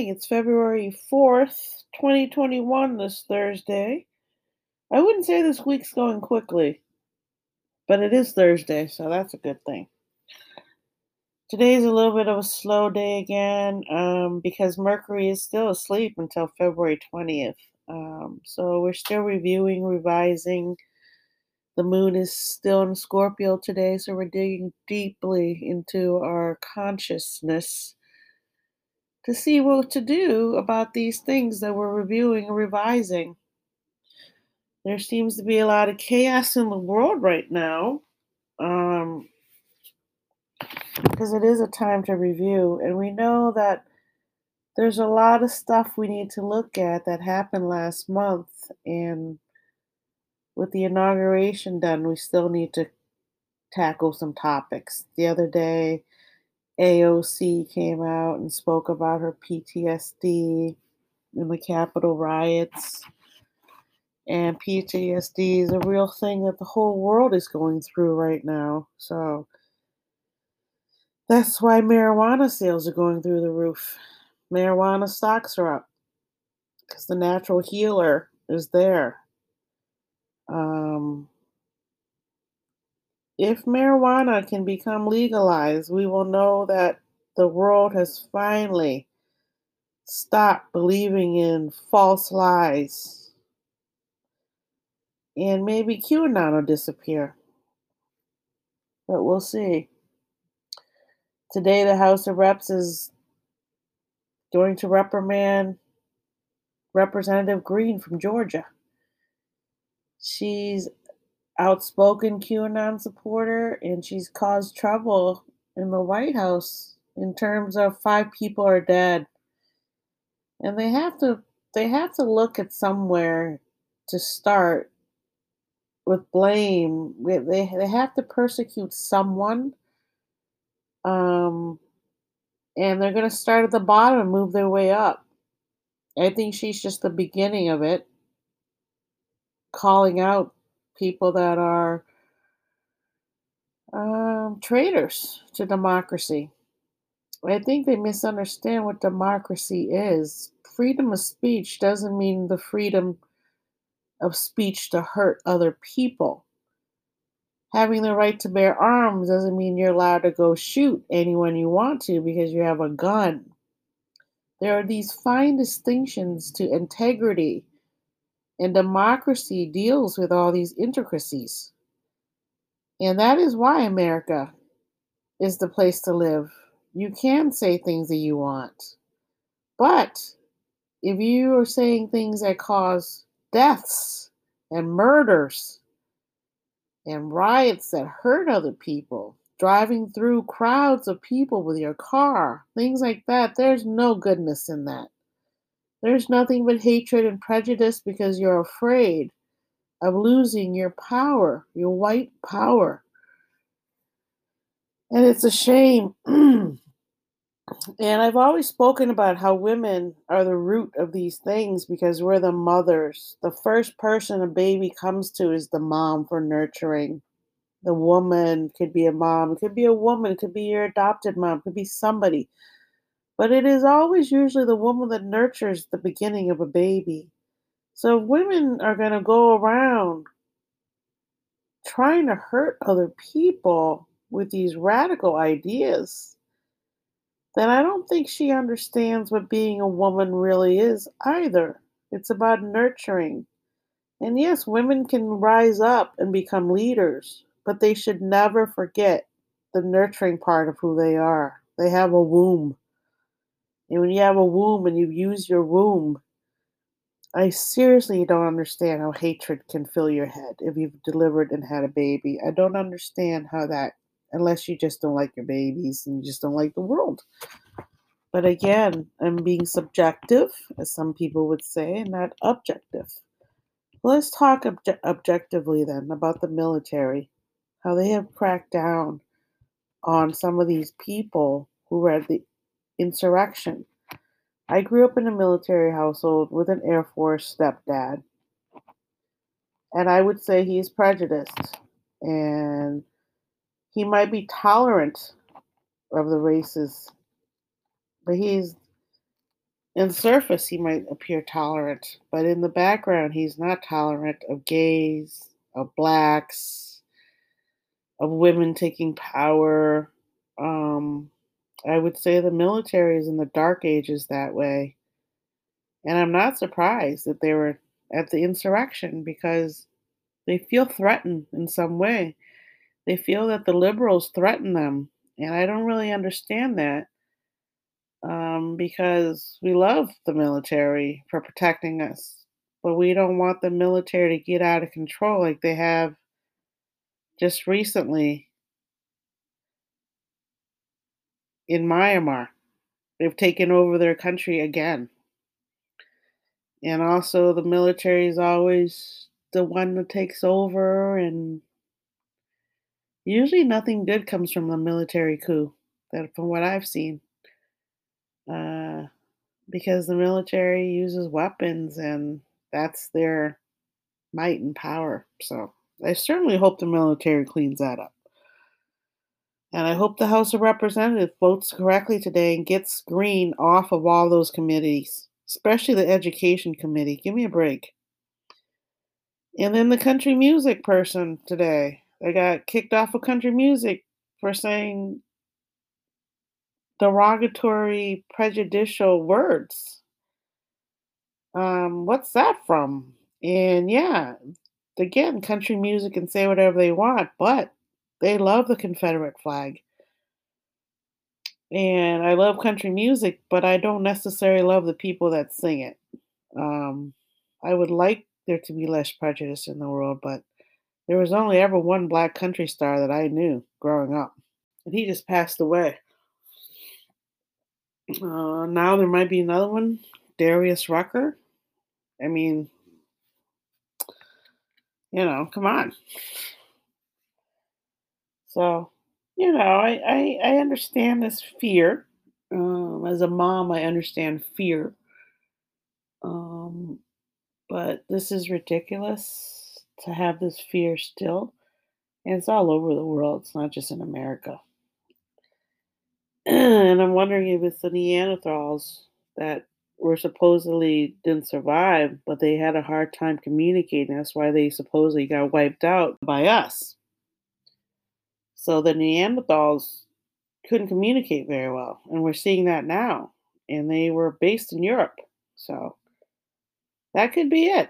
Morning. It's February 4th, 2021, this Thursday. I wouldn't say this week's going quickly, but it is Thursday, so that's a good thing. Today's a little bit of a slow day again um, because Mercury is still asleep until February 20th. Um, so we're still reviewing, revising. The moon is still in Scorpio today, so we're digging deeply into our consciousness to see what to do about these things that we're reviewing and revising. There seems to be a lot of chaos in the world right now. Um, because it is a time to review, and we know that there's a lot of stuff we need to look at that happened last month, and with the inauguration done, we still need to tackle some topics. The other day, AOC came out and spoke about her PTSD in the Capitol riots. And PTSD is a real thing that the whole world is going through right now. So that's why marijuana sales are going through the roof. Marijuana stocks are up because the natural healer is there. Um, if marijuana can become legalized, we will know that the world has finally stopped believing in false lies. And maybe QAnon will disappear. But we'll see. Today, the House of Reps is going to reprimand Representative Green from Georgia. She's outspoken QAnon supporter, and she's caused trouble in the White House in terms of five people are dead. And they have to they have to look at somewhere to start with blame. They they have to persecute someone. Um and they're going to start at the bottom and move their way up. I think she's just the beginning of it. Calling out people that are um, traitors to democracy. I think they misunderstand what democracy is. Freedom of speech doesn't mean the freedom of speech to hurt other people. Having the right to bear arms doesn't mean you're allowed to go shoot anyone you want to because you have a gun. There are these fine distinctions to integrity and democracy deals with all these intricacies. And that is why America is the place to live. You can say things that you want. But if you are saying things that cause deaths and murders and riots that hurt other people, driving through crowds of people with your car, things like that, there's no goodness in that. There's nothing but hatred and prejudice because you're afraid of losing your power, your white power. And it's a shame. and I've always spoken about how women are the root of these things because we're the mothers. The first person a baby comes to is the mom for nurturing. The woman could be a mom, could be a woman, could be your adopted mom, could be somebody. But it is always usually the woman that nurtures the beginning of a baby. So women are going to go around trying to hurt other people with these radical ideas, then I don't think she understands what being a woman really is either. It's about nurturing. And yes, women can rise up and become leaders, but they should never forget the nurturing part of who they are. They have a womb. And when you have a womb and you use your womb, I seriously don't understand how hatred can fill your head if you've delivered and had a baby. I don't understand how that, unless you just don't like your babies and you just don't like the world. But again, I'm being subjective, as some people would say, and not objective. Let's talk obje- objectively then about the military, how they have cracked down on some of these people who were at the insurrection. I grew up in a military household with an Air Force stepdad. And I would say he's prejudiced. And he might be tolerant of the races, but he's In surface, he might appear tolerant, but in the background, he's not tolerant of gays, of blacks, of women taking power. Um, I would say the military is in the dark ages that way. And I'm not surprised that they were at the insurrection because they feel threatened in some way. They feel that the liberals threaten them. And I don't really understand that um, because we love the military for protecting us, but we don't want the military to get out of control like they have just recently in Myanmar. They've taken over their country again. And also, the military is always the one that takes over, and usually nothing good comes from the military coup, that from what I've seen. Uh, because the military uses weapons and that's their might and power. So I certainly hope the military cleans that up. And I hope the House of Representatives votes correctly today and gets Green off of all those committees, especially the Education Committee. Give me a break. And then the country music person today. They got kicked off of country music for saying derogatory, prejudicial words. Um, what's that from? And yeah, again, country music can say whatever they want, but they love the Confederate flag. And I love country music, but I don't necessarily love the people that sing it. Um, I would like there to be less prejudice in the world, but there was only ever one black country star that I knew growing up, and he just passed away. Uh, now there might be another one, Darius Rucker. I mean, you know, come on. So, you know, I I, I understand this fear. Um, as a mom, I understand fear. Um, but this is ridiculous to have this fear still, and it's all over the world. It's not just in America. and I'm wondering if it's the Neanderthals that were supposedly didn't survive, but they had a hard time communicating. That's why they supposedly got wiped out by us. So the Neanderthals couldn't communicate very well, and we're seeing that now. And they were based in Europe. So that could be it.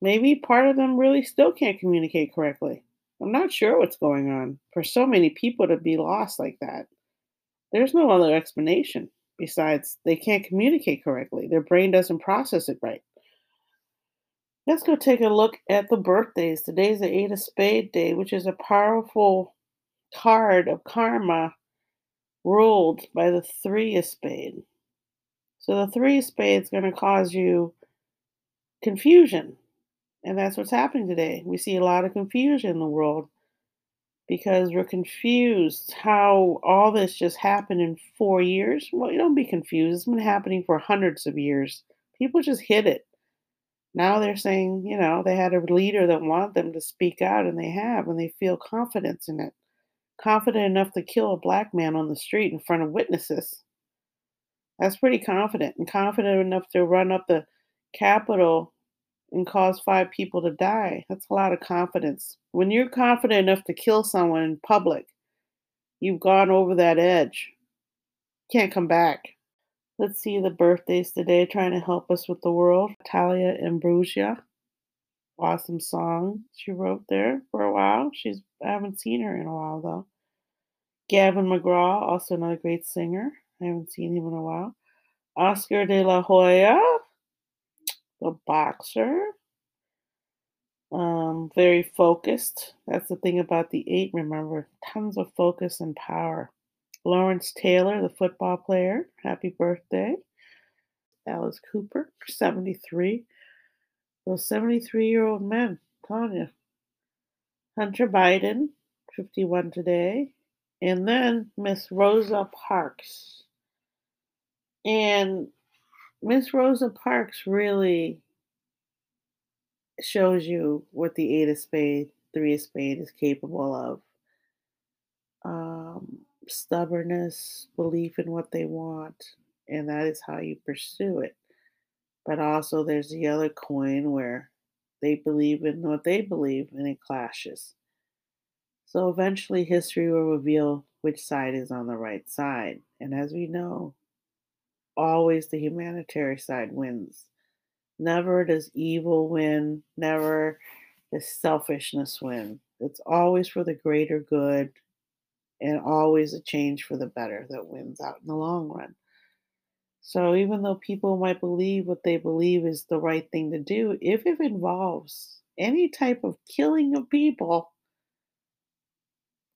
Maybe part of them really still can't communicate correctly. I'm not sure what's going on for so many people to be lost like that. There's no other explanation besides they can't communicate correctly. Their brain doesn't process it right. Let's go take a look at the birthdays. Today's the Eight of Spade Day, which is a powerful card of karma ruled by the Three of Spade. So the Three of Spade is going to cause you confusion. And that's what's happening today. We see a lot of confusion in the world because we're confused how all this just happened in four years. Well, you don't be confused. It's been happening for hundreds of years. People just hid it. Now they're saying, you know, they had a leader that wanted them to speak out, and they have, and they feel confidence in it. Confident enough to kill a black man on the street in front of witnesses. That's pretty confident, and confident enough to run up the Capitol and cause five people to die. That's a lot of confidence. When you're confident enough to kill someone in public, you've gone over that edge. Can't come back. Let's see the birthdays today, trying to help us with the world. Natalie Imbruglia. Awesome song she wrote there for a while. She's I haven't seen her in a while though. Gavin DeGraw, also another great singer. I haven't seen him in a while. Oscar de la Hoya, the boxer. Um, very focused. That's the thing about the eight, remember. Tons of focus and power. Lawrence Taylor, the football player. Happy birthday. Alice Cooper, 73. Those 73 year old men, you. Hunter Biden, 51 today. And then Miss Rosa Parks. And Miss Rosa Parks really shows you what the eight of spade, three of spade is capable of. Um, stubbornness, belief in what they want, and that is how you pursue it. But also, there's the other coin where they believe in what they believe and it clashes. So eventually, history will reveal which side is on the right side. And as we know, always the humanitarian side wins. Never does evil win, never does selfishness win. It's always for the greater good and always a change for the better that wins out in the long run. So even though people might believe what they believe is the right thing to do, if it involves any type of killing of people,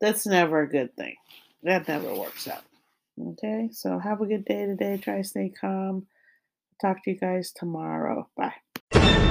that's never a good thing. That never works out. Okay, so have a good day today. Try to stay calm. Talk to you guys tomorrow. Bye.